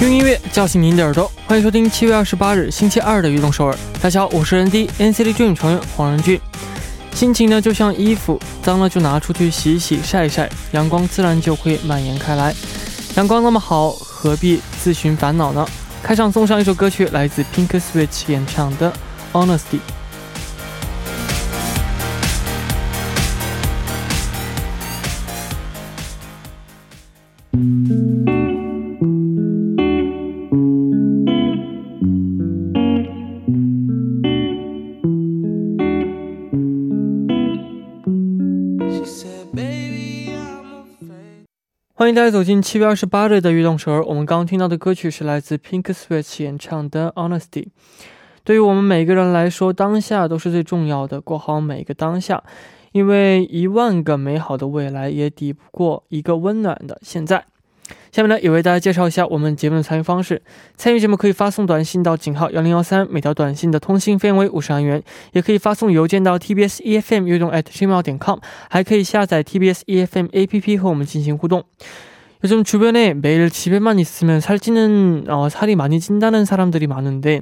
用音乐叫醒您的耳朵，欢迎收听七月二十八日星期二的《运动首尔》。大家好，我是 N D N C T Dream 成员黄仁俊。心情呢就像衣服，脏了就拿出去洗洗晒晒，阳光自然就会蔓延开来。阳光那么好，何必自寻烦恼呢？开场送上一首歌曲，来自 Pink Switch 演唱的《Honesty》。欢迎大家走进七月二十八日的运动首尔。我们刚刚听到的歌曲是来自 Pink Switch 演唱的《Honesty》。对于我们每个人来说，当下都是最重要的，过好每个当下。因为一万个美好的未来也抵不过一个温暖的现在。下面呢，也为大家介绍一下我们节目的参与方式。参与节目可以发送短信到井号幺零幺三，每条短信的通信费为五十韩元；也可以发送邮件到 tbs efm 运动 at gmail 点 com，还可以下载 tbs efm app 和我们进行互动。요즘주변에매일집에만있으면살찌는어살이많이찐다는사람들이많은데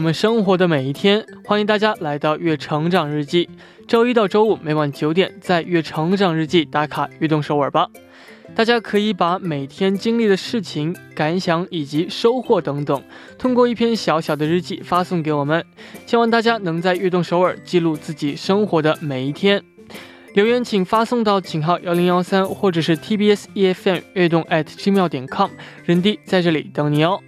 我们生活的每一天，欢迎大家来到月成长日记。周一到周五每晚九点，在月成长日记打卡悦动首尔吧。大家可以把每天经历的事情、感想以及收获等等，通过一篇小小的日记发送给我们。希望大家能在悦动首尔记录自己生活的每一天。留言请发送到井号幺零幺三，或者是 TBS EFM 悦动 at gmail 点 com，人弟在这里等你哦。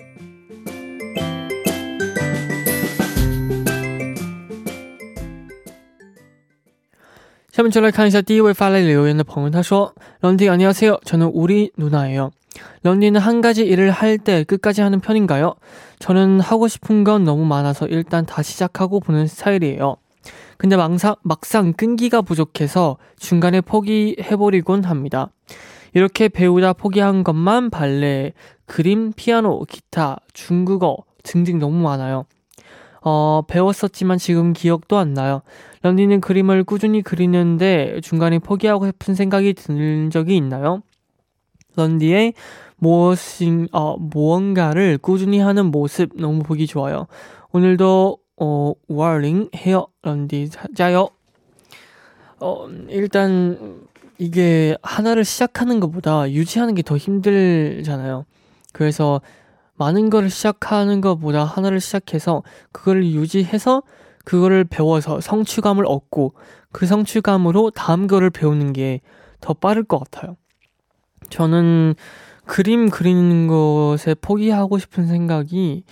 下面就来看一下第一位发来留言的朋友，他说：“런디안녕하세요저는우리누나예요런디는한가지일을할때끝까지하는편인가요저는하고싶은건너무많아서일단다시작하고보는스타일이에요 근데 막상, 막상 끈기가 부족해서 중간에 포기해버리곤 합니다. 이렇게 배우다 포기한 것만 발레, 그림, 피아노, 기타, 중국어 등등 너무 많아요. 어, 배웠었지만 지금 기억도 안 나요. 런디는 그림을 꾸준히 그리는데 중간에 포기하고 싶은 생각이 든 적이 있나요? 런디의 무엇인, 어, 무언가를 꾸준히 하는 모습 너무 보기 좋아요. 오늘도 어, 520 해요. 런디 자요. 어, 일단 이게 하나를 시작하는 것보다 유지하는 게 더 힘들잖아요. 그래서 많은 거를 시작하는 것보다 하나를 시작해서 그거를 유지해서 그거를 배워서 성취감을 얻고 그 성취감으로 다음 거를 배우는 게 더 빠를 것 같아요. 저는 그림 그리는 것에 포기하고 싶은 생각이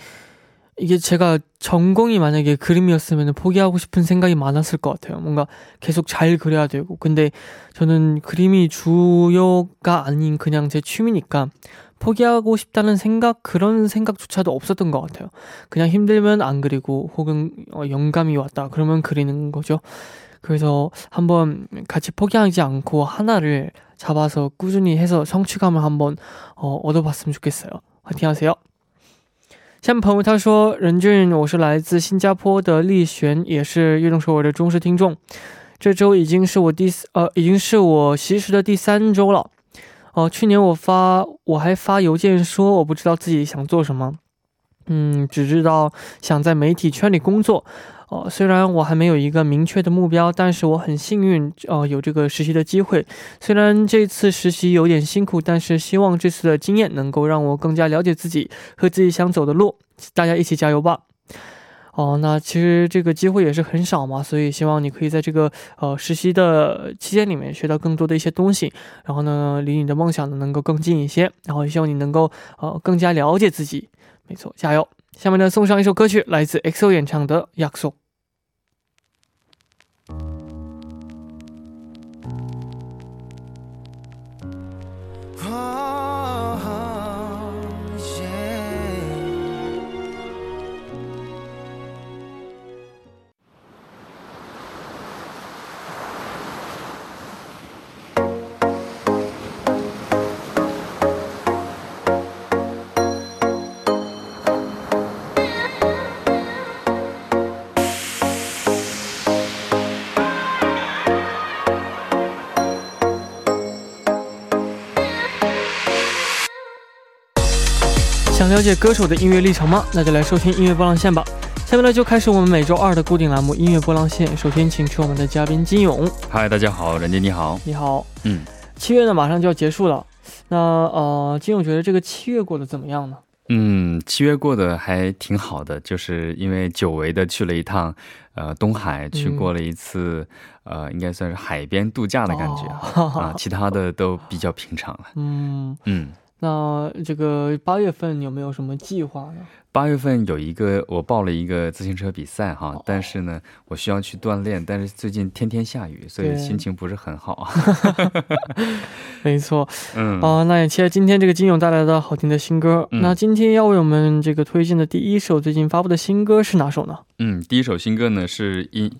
이게 제가 전공이 만약에 그림이었으면 포기하고 싶은 생각이 많았을 것 같아요. 뭔가 계속 잘 그려야 되고. 근데 저는 그림이 주요가 아닌 그냥 제 취미니까 포기하고 싶다는 생각, 그런 생각조차도 없었던 것 같아요. 그냥 힘들면 안 그리고 혹은 어, 영감이 왔다. 그러면 그리는 거죠. 그래서 한번 같이 포기하지 않고 하나를 잡아서 꾸준히 해서 성취감을 한번 어, 얻어봤으면 좋겠어요. 화이팅 하세요. 下面朋友他说：“任俊，我是来自新加坡的立璇，也是运动首尔的忠实听众。这周已经是我第呃，已经是我习食的第三周了。哦，去年我发我还发邮件说我不知道自己想做什么，嗯，只知道想在媒体圈里工作。哦，虽然我还没有一个明确的目标，但是我很幸运，哦，有这个实习的机会。虽然这次实习有点辛苦，但是希望这次的经验能够让我更加了解自己和自己想走的路。大家一起加油吧！哦，那其实这个机会也是很少嘛，所以希望你可以在这个呃实习的期间里面学到更多的一些东西，然后呢，离你的梦想呢能够更近一些，然后也希望你能够呃更加了解自己。没错，加油！下面呢送上一首歌曲，来自 XO 演唱的《亚索》。想了解歌手的音乐历程吗？那就来收听音乐波浪线吧。下面呢就开始我们每周二的固定栏目音乐波浪线。首先请出我们的嘉宾金勇。嗨，大家好，任杰你好。你好。嗯，七月呢马上就要结束了。那呃，金勇觉得这个七月过得怎么样呢？嗯，七月过得还挺好的，就是因为久违的去了一趟呃东海，去过了一次呃应该算是海边度假的感觉啊，其他的都比较平常了。嗯嗯。那这个八月份有没有什么计划呢？八月份有一个，我报了一个自行车比赛哈，但是呢，我需要去锻炼，但是最近天天下雨，所以心情不是很好。没错，嗯，哦，那也期待今天这个金勇带来的好听的新歌。那今天要为我们这个推荐的第一首最近发布的新歌是哪首呢？嗯，第一首新歌呢是尹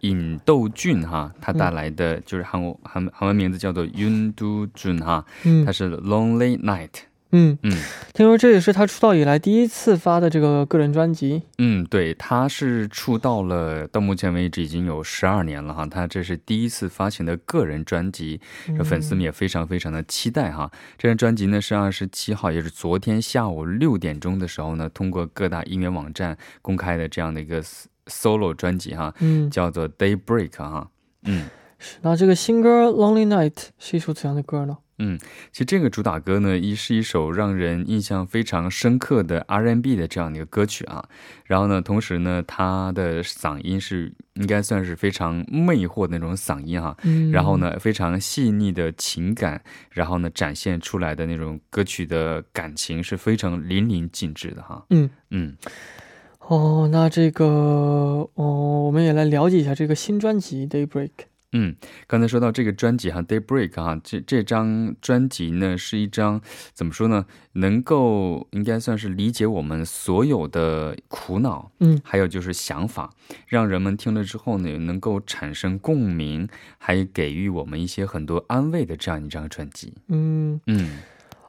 尹斗俊哈，他带来的就是韩国韩韩文名字叫做 Yun Do Jun 哈，嗯，他是 Lonely Night，嗯。嗯，听说这也是他出道以来第一次发的这个个人专辑，嗯，对，他是出道了，到目前为止已经有十二年了哈，他这是第一次发行的个人专辑，粉丝们也非常非常的期待哈。这张专辑呢是二十七号，也是昨天下午六点钟的时候呢，通过各大音乐网站公开的这样的一个。Solo 专辑哈，嗯，叫做 Daybreak 哈，嗯，是。那这个新歌 Lonely Night 是一首怎样的歌呢？嗯，其实这个主打歌呢，一是一首让人印象非常深刻的 R&B 的这样的一个歌曲啊。然后呢，同时呢，他的嗓音是应该算是非常魅惑的那种嗓音哈。嗯。然后呢，非常细腻的情感，然后呢，展现出来的那种歌曲的感情是非常淋漓尽致的哈。嗯嗯。哦，那这个哦，我们也来了解一下这个新专辑《Daybreak》。嗯，刚才说到这个专辑哈，《Daybreak》哈，这这张专辑呢是一张怎么说呢？能够应该算是理解我们所有的苦恼，嗯，还有就是想法，让人们听了之后呢，能够产生共鸣，还给予我们一些很多安慰的这样一张专辑。嗯嗯。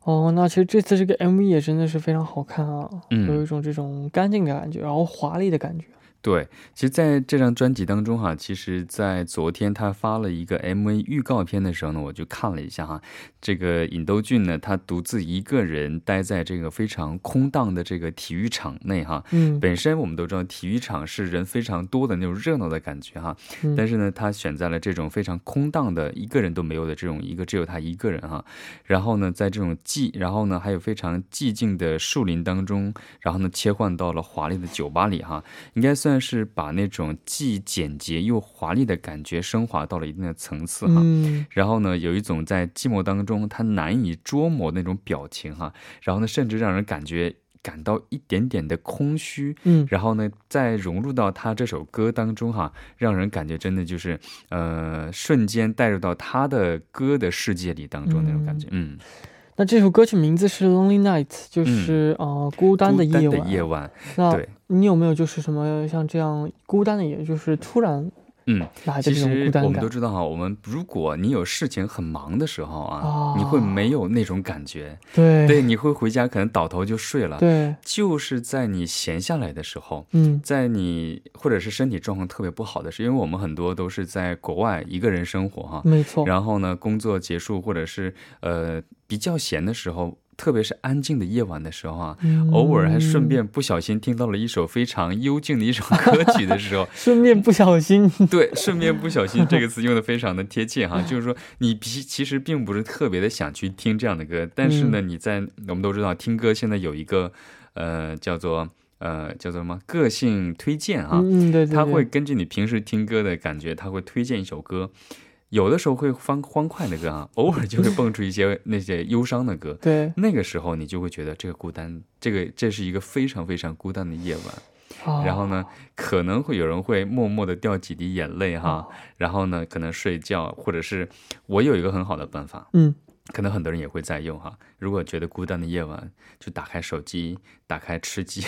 哦，那其实这次这个 MV 也真的是非常好看啊，有一种这种干净的感觉，然后华丽的感觉。对，其实在这张专辑当中哈，其实，在昨天他发了一个 MV 预告片的时候呢，我就看了一下哈，这个尹斗俊呢，他独自一个人待在这个非常空荡的这个体育场内哈，嗯，本身我们都知道体育场是人非常多的那种热闹的感觉哈，但是呢，他选在了这种非常空荡的一个人都没有的这种一个只有他一个人哈，然后呢，在这种寂，然后呢，还有非常寂静的树林当中，然后呢，切换到了华丽的酒吧里哈，应该算。算是把那种既简洁又华丽的感觉升华到了一定的层次哈，然后呢，有一种在寂寞当中他难以捉摸那种表情哈，然后呢，甚至让人感觉感到一点点的空虚，嗯，然后呢，再融入到他这首歌当中哈，让人感觉真的就是呃，瞬间带入到他的歌的世界里当中那种感觉，嗯。那这首歌曲名字是《Lonely Night》，就是呃孤单的夜晚。夜晚。那你有没有就是什么像这样孤单的，夜就是突然？嗯，其实我们都知道哈，我们如果你有事情很忙的时候啊，你会没有那种感觉，对，对，你会回家可能倒头就睡了，对，就是在你闲下来的时候，嗯，在你或者是身体状况特别不好的时候，因为我们很多都是在国外一个人生活哈，没错，然后呢，工作结束或者是呃比较闲的时候。特别是安静的夜晚的时候啊，偶尔还顺便不小心听到了一首非常幽静的一首歌曲的时候，顺便不小心，对，顺便不小心这个词用的非常的贴切哈，就是说你其其实并不是特别的想去听这样的歌，但是呢，你在我们都知道听歌现在有一个呃叫做。呃，叫做什么个性推荐啊？嗯，对对，他会根据你平时听歌的感觉，他会推荐一首歌。有的时候会放欢快的歌啊，偶尔就会蹦出一些那些忧伤的歌。对，那个时候你就会觉得这个孤单，这个这是一个非常非常孤单的夜晚。然后呢，可能会有人会默默的掉几滴眼泪哈。然后呢，可能睡觉，或者是我有一个很好的办法。嗯。可能很多人也会在用哈。如果觉得孤单的夜晚，就打开手机，打开吃鸡，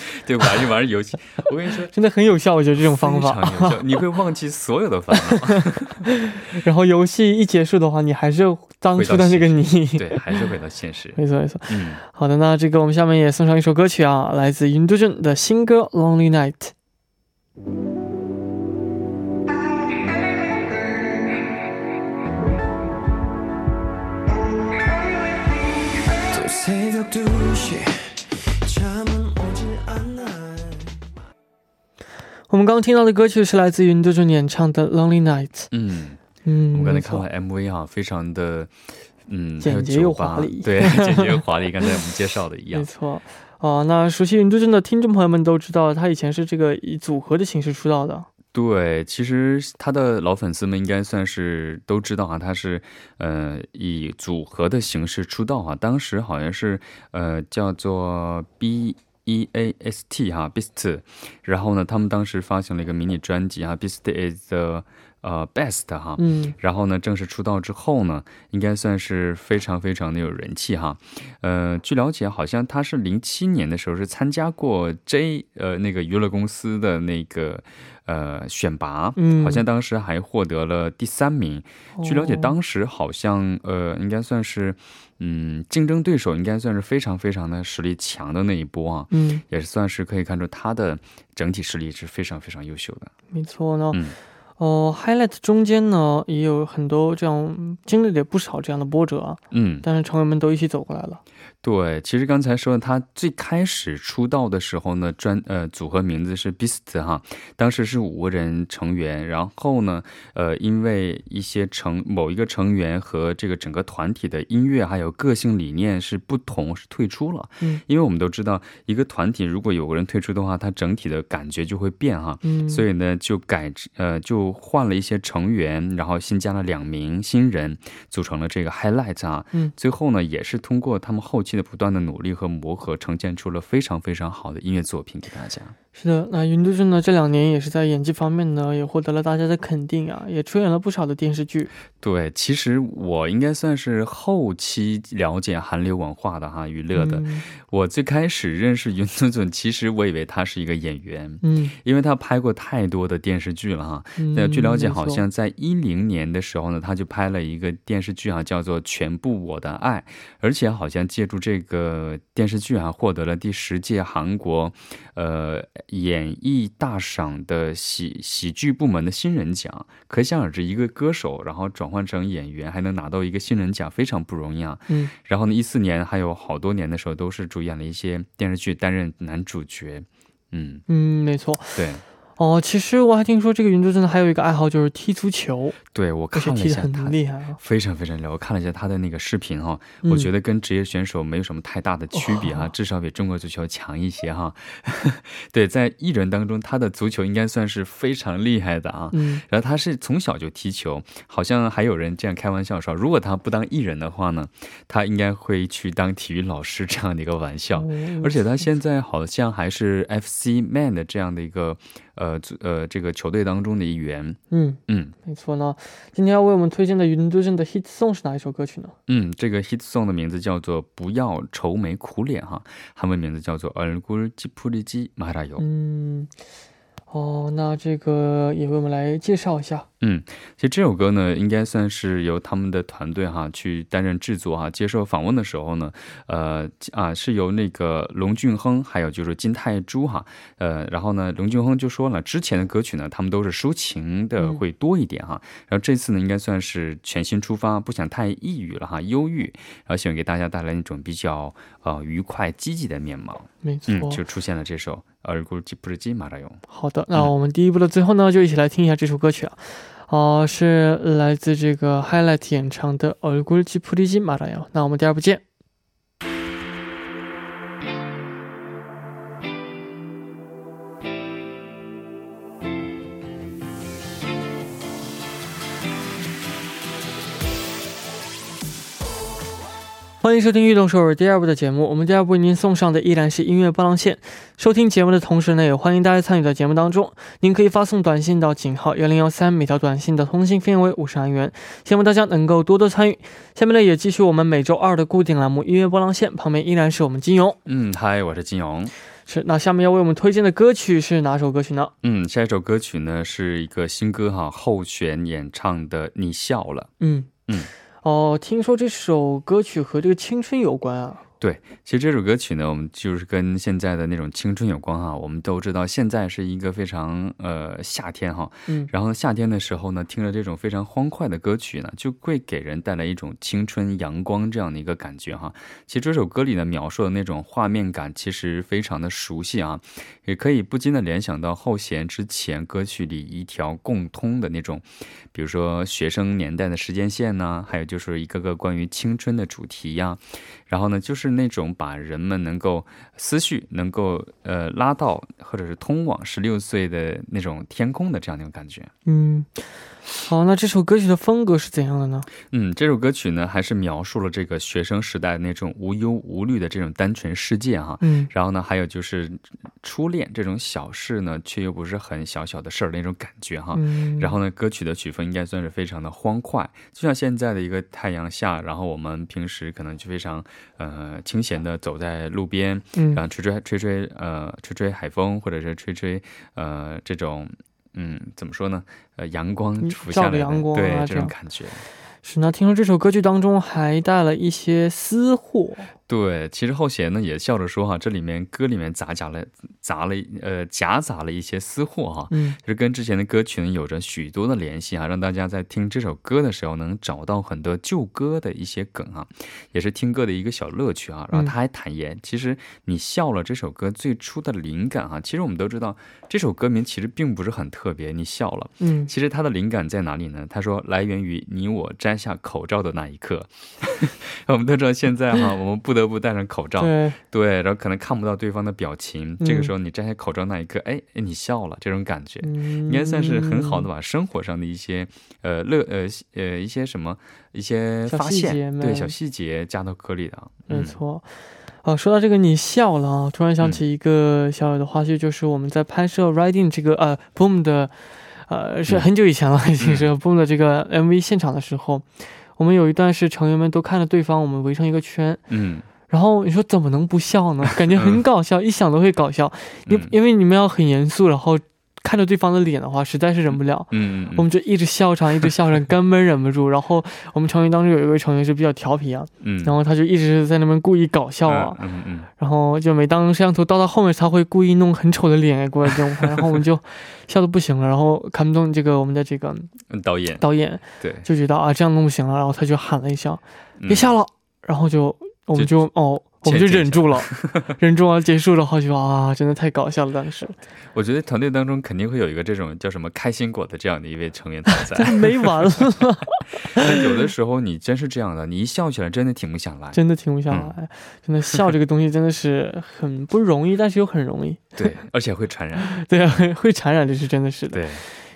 对，玩一玩游戏。我跟你说，真的很有效，我觉得这种方法非常有效，你会忘记所有的烦恼。然后游戏一结束的话，你还是当初的那个你，对，还是回到现实。没错没错。嗯，好的，那这个我们下面也送上一首歌曲啊，来自云都镇的新歌《Lonely Night》。我们刚刚听到的歌曲是来自云都镇演唱的《Lonely Night》。嗯嗯，我们刚才看了 MV 啊，非常的嗯简洁又华丽，对，简洁又华丽，刚才我们介绍的一样。没错哦，那熟悉云都镇的听众朋友们都知道，他以前是这个以组合的形式出道的。对，其实他的老粉丝们应该算是都知道啊，他是呃以组合的形式出道啊，当时好像是呃叫做 B E A S T 哈，Beast，然后呢，他们当时发行了一个迷你专辑哈，Beast is the 呃，best 哈，嗯，然后呢，正式出道之后呢，应该算是非常非常的有人气哈。呃，据了解，好像他是零七年的时候是参加过 J 呃那个娱乐公司的那个呃选拔，嗯，好像当时还获得了第三名。据了解，当时好像呃应该算是嗯竞争对手应该算是非常非常的实力强的那一波啊，嗯，也是算是可以看出他的整体实力是非常非常优秀的。没错呢，嗯。哦，Highlight 中间呢也有很多这样经历了不少这样的波折啊，嗯，但是成员们都一起走过来了。对，其实刚才说他最开始出道的时候呢，专呃组合名字是 Beast 哈，当时是五个人成员，然后呢，呃，因为一些成某一个成员和这个整个团体的音乐还有个性理念是不同，是退出了。嗯，因为我们都知道，一个团体如果有个人退出的话，它整体的感觉就会变哈。嗯，所以呢，就改呃就换了一些成员，然后新加了两名新人，组成了这个 Highlight 啊。嗯，最后呢，也是通过他们后期。的不断的努力和磨合，呈现出了非常非常好的音乐作品给大家。是的，那云都镇呢？这两年也是在演技方面呢，也获得了大家的肯定啊，也出演了不少的电视剧。对，其实我应该算是后期了解韩流文化的哈，娱乐的。我最开始认识云都镇，其实我以为他是一个演员，嗯，因为他拍过太多的电视剧了哈。那据了解，好像在一零年的时候呢，他就拍了一个电视剧啊，叫做《全部我的爱》，而且好像借助这个电视剧啊，获得了第十届韩国，呃。演艺大赏的喜喜剧部门的新人奖，可想而知，一个歌手然后转换成演员，还能拿到一个新人奖，非常不容易啊。嗯，然后呢，一四年还有好多年的时候，都是主演了一些电视剧，担任男主角。嗯嗯，没错，对。哦，其实我还听说这个云都镇的还有一个爱好就是踢足球。对，我看了一下，他厉害啊，非常非常厉害。我看了一下他的那个视频哈，我觉得跟职业选手没有什么太大的区别哈，至少比中国足球强一些哈。对，在艺人当中，他的足球应该算是非常厉害的啊。嗯，然后他是从小就踢球，好像还有人这样开玩笑说，如果他不当艺人的话呢，他应该会去当体育老师这样的一个玩笑。而且他现在好像还是 FC Man 的这样的一个。呃，呃，这个球队当中的一员，嗯嗯，没错呢。今天要为我们推荐的云都镇的 hit song 是哪一首歌曲呢？嗯，这个 hit song 的名字叫做《不要愁眉苦脸》哈，韩文名字叫做《얼굴지푸리지말아요》。嗯，哦，那这个也为我们来介绍一下。 嗯，其实这首歌呢，应该算是由他们的团队哈去担任制作哈。接受访问的时候呢，呃啊是由那个龙俊亨还有就是金泰珠哈，呃，然后呢，龙俊亨就说了，之前的歌曲呢，他们都是抒情的会多一点哈，然后这次呢，应该算是全新出发，不想太抑郁了哈，忧郁，然后希望给大家带来一种比较呃愉快积极的面貌。没错，就出现了这首《耳古吉不是吉马拉用。好的，那我们第一部的最后呢，就一起来听一下这首歌曲啊。哦，是来自这个 Highlight 演唱的《얼굴지푸리지말아요》。那我们第二部见。 欢迎收听《运动首尔》第二部的节目。我们第二部为您送上的依然是音乐波浪线。收听节目的同时呢，也欢迎大家参与到节目当中。您可以发送短信到井号幺零幺三，每条短信的通信费用为五十韩元。希望大家能够多多参与。下面呢，也继续我们每周二的固定栏目《音乐波浪线》，旁边依然是我们金勇。嗯，嗨，我是金勇。是，那下面要为我们推荐的歌曲是哪首歌曲呢？嗯，下一首歌曲呢是一个新歌哈，后弦演唱的《你笑了》。嗯嗯。哦，听说这首歌曲和这个青春有关啊。对，其实这首歌曲呢，我们就是跟现在的那种青春有关哈。我们都知道，现在是一个非常呃夏天哈，嗯，然后夏天的时候呢，听着这种非常欢快的歌曲呢，就会给人带来一种青春阳光这样的一个感觉哈。其实这首歌里呢描述的那种画面感，其实非常的熟悉啊，也可以不禁的联想到后弦之前歌曲里一条共通的那种，比如说学生年代的时间线呢，还有就是一个个关于青春的主题呀。然后呢，就是那种把人们能够思绪能够呃拉到或者是通往十六岁的那种天空的这样的一种感觉，嗯。好，那这首歌曲的风格是怎样的呢？嗯，这首歌曲呢，还是描述了这个学生时代那种无忧无虑的这种单纯世界哈。嗯，然后呢，还有就是初恋这种小事呢，却又不是很小小的事儿那种感觉哈。嗯，然后呢，歌曲的曲风应该算是非常的欢快，就像现在的一个太阳下，然后我们平时可能就非常呃清闲的走在路边，然后吹吹吹吹呃吹吹海风，或者是吹吹呃这种。嗯，怎么说呢？呃，阳光浮下的阳光，对这种感觉。是那听说这首歌曲当中还带了一些私货。对，其实后弦呢也笑着说哈，这里面歌里面杂夹了杂了呃夹杂了一些私货哈，嗯，就是跟之前的歌曲呢有着许多的联系啊，让大家在听这首歌的时候能找到很多旧歌的一些梗啊，也是听歌的一个小乐趣啊。然后他还坦言，其实你笑了这首歌最初的灵感哈，其实我们都知道这首歌名其实并不是很特别，你笑了，嗯，其实它的灵感在哪里呢？他说来源于你我摘下口罩的那一刻。我们都知道现在哈，我们不得。不戴上口罩，对对，然后可能看不到对方的表情。这个时候你摘下口罩那一刻，哎哎，你笑了，这种感觉应该算是很好的把生活上的一些呃乐呃呃一些什么一些发现，对小细节加到歌里的。没错。哦，说到这个，你笑了啊！突然想起一个小小的花絮，就是我们在拍摄《Riding》这个呃 Boom 的呃是很久以前了，已经是 Boom 的这个 MV 现场的时候，我们有一段是成员们都看着对方，我们围成一个圈，嗯。然后你说怎么能不笑呢？感觉很搞笑，一想都会搞笑。因因为你们要很严肃，然后看着对方的脸的话，实在是忍不了。嗯，我们就一直笑场，一直笑场，根本忍不住。然后我们成员当中有一位成员是比较调皮啊，嗯，然后他就一直在那边故意搞笑啊，嗯嗯，然后就每当摄像头到他后面，他会故意弄很丑的脸过来这种，然后我们就笑的不行了。然后看不懂这个我们的这个导演导演对就觉得啊这样弄不行了，然后他就喊了一声别笑了，然后就。我们就哦，我们就忍住了，忍住了，结束了，好就啊，真的太搞笑了。当时，我觉得团队当中肯定会有一个这种叫什么开心果的这样的一位成员存在，没完了。有的时候你真是这样的，你一笑起来真的停不下来，真的停不下来。真的笑这个东西真的是很不容易，但是又很容易。对，而且会传染。对啊，会传染，这是真的是的。对。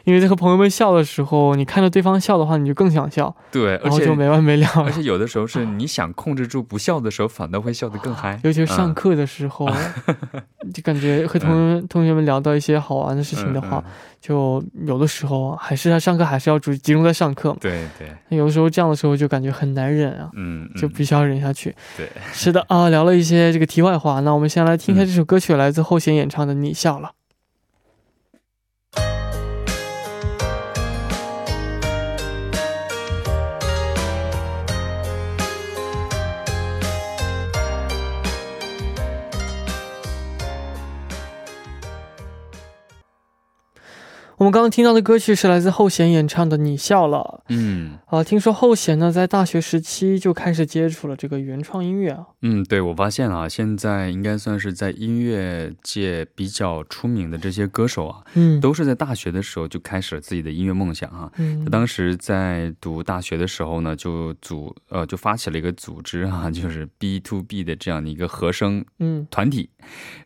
因为在和朋友们笑的时候，你看着对方笑的话，你就更想笑，对，然后就没完没了。而且有的时候是你想控制住不笑的时候，反倒会笑得更嗨。尤其是上课的时候，就感觉和同同学们聊到一些好玩的事情的话，就有的时候还是要上课，还是要注集中在上课。对对。有的时候这样的时候就感觉很难忍啊，嗯，就必须要忍下去。对，是的啊，聊了一些这个题外话，那我们先来听一下这首歌曲，来自后弦演唱的《你笑了》。们刚刚听到的歌曲是来自后弦演唱的《你笑了》。嗯，啊，听说后弦呢在大学时期就开始接触了这个原创音乐啊。嗯，对，我发现啊，现在应该算是在音乐界比较出名的这些歌手啊，嗯，都是在大学的时候就开始了自己的音乐梦想啊。嗯，他当时在读大学的时候呢，就组呃就发起了一个组织啊，就是 B to B 的这样的一个和声嗯团体，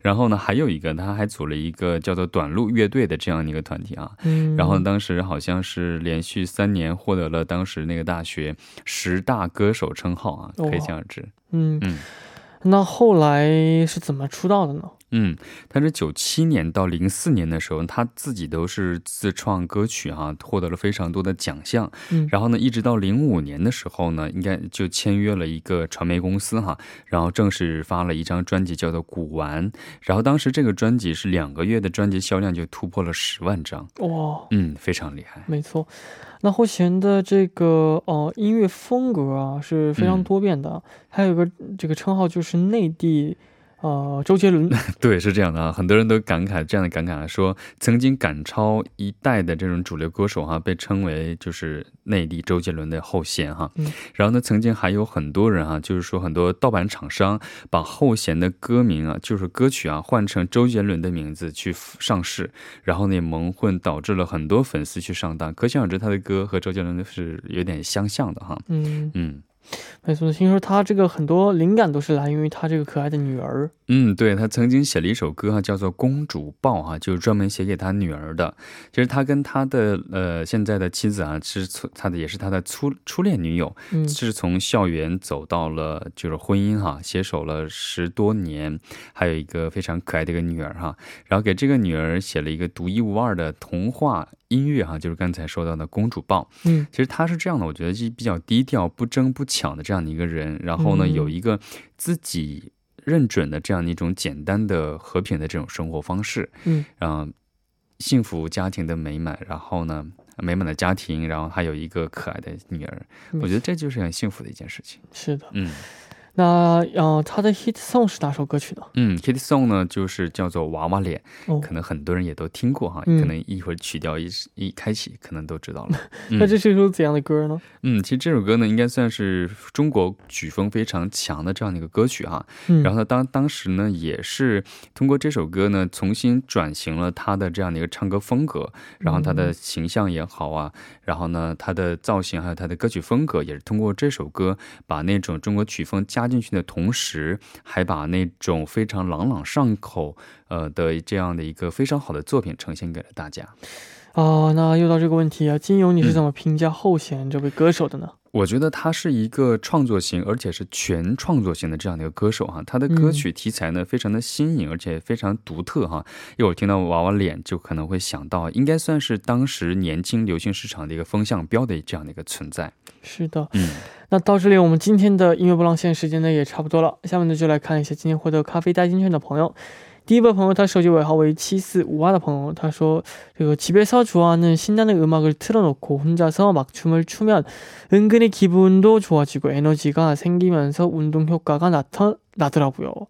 然后呢还有一个他还组了一个叫做短路乐队的这样的一个团体啊。嗯，然后当时好像是连续三年获得了当时那个大学十大歌手称号啊，可想而知。嗯嗯，那后来是怎么出道的呢？嗯，他是九七年到零四年的时候，他自己都是自创歌曲哈，获得了非常多的奖项。嗯，然后呢，一直到零五年的时候呢，应该就签约了一个传媒公司哈，然后正式发了一张专辑叫做《古玩》，然后当时这个专辑是两个月的专辑销量就突破了十万张。哇，嗯，非常厉害。没错，那后弦的这个哦音乐风格啊是非常多变的，还有一个这个称号就是内地。呃，周杰伦，对，是这样的啊，很多人都感慨这样的感慨啊，说曾经赶超一代的这种主流歌手哈，被称为就是内地周杰伦的后弦哈。嗯。然后呢，曾经还有很多人啊，就是说很多盗版厂商把后弦的歌名啊，就是歌曲啊，换成周杰伦的名字去上市，然后呢蒙混，导致了很多粉丝去上当。可想而知，他的歌和周杰伦是有点相像的哈。嗯嗯。没错，听说他这个很多灵感都是来源于他这个可爱的女儿。嗯，对他曾经写了一首歌哈，叫做《公主抱》哈，就是专门写给他女儿的。其实他跟他的呃现在的妻子啊，是他的也是他的初初恋女友，是从校园走到了就是婚姻哈，携手了十多年，还有一个非常可爱的一个女儿哈。然后给这个女儿写了一个独一无二的童话。音乐哈，就是刚才说到的公主抱。嗯，其实他是这样的，我觉得是比较低调、不争不抢的这样的一个人。然后呢，有一个自己认准的这样的一种简单的、和平的这种生活方式。嗯，然后幸福家庭的美满，然后呢，美满的家庭，然后还有一个可爱的女儿。我觉得这就是很幸福的一件事情。是的，嗯。那呃，他的 hit song 是哪首歌曲呢？嗯，hit song 呢，就是叫做《娃娃脸》，可能很多人也都听过哈，可能一会儿曲调一一开启，可能都知道了。那这是一首怎样的歌呢？嗯，其实这首歌呢，应该算是中国曲风非常强的这样的一个歌曲哈。然后呢，当当时呢，也是通过这首歌呢，重新转型了他的这样的一个唱歌风格，然后他的形象也好啊，然后呢，他的造型还有他的歌曲风格，也是通过这首歌把那种中国曲风加。加进去的同时，还把那种非常朗朗上口，呃的这样的一个非常好的作品呈现给了大家。啊，那又到这个问题啊，金勇，你是怎么评价后弦这位歌手的呢？我觉得他是一个创作型，而且是全创作型的这样的一个歌手哈。他的歌曲题材呢，非常的新颖，而且非常独特哈。一会儿听到娃娃脸，就可能会想到，应该算是当时年轻流行市场的一个风向标的这样的一个存在。是的，嗯。那到这里，我们今天的音乐不浪线时间呢也差不多了。下面呢就来看一下今天获得咖啡代金券的朋友。第一位朋友，他手机尾号为七四五二的朋友，他说：“这个집에서좋아하는신나는음악을틀어놓고혼자서막춤을추면은근히기분도좋아지고에너지가생기면서운동효과가나타나더라고요。”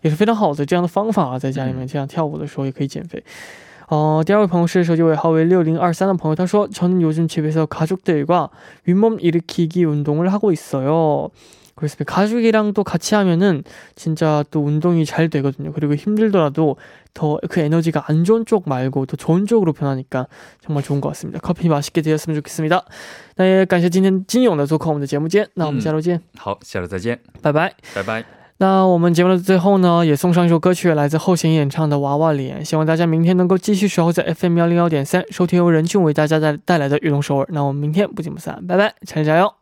也是非常好的这样的方法啊，在家里面这样跳舞的时候也可以减肥。 哦，第二位朋友是手机尾号为六零二三的朋友，他说：“저는요즘집에서가족들과윗몸일으키기운동을하고있어요。” 그래서 가족이랑 또 같이 하면은 진짜 또 운동이 잘 되거든요. 그리고 힘들더라도 더 그 에너지가 안 좋은 쪽 말고 더 좋은 쪽으로 변하니까 정말 좋은 것 같습니다. 커피 맛있게 드셨으면 좋겠습니다. 那也感谢今天金勇的做客我们的节目间。那我们下周见，拜拜。拜拜。 那我们节目的最后呢，也送上一首歌曲，来自后弦演唱的《娃娃脸》，希望大家明天能够继续守候在 FM 幺零幺点三，收听由任俊为大家带带来的御龙首尔。那我们明天不见不散，拜拜，下期加油。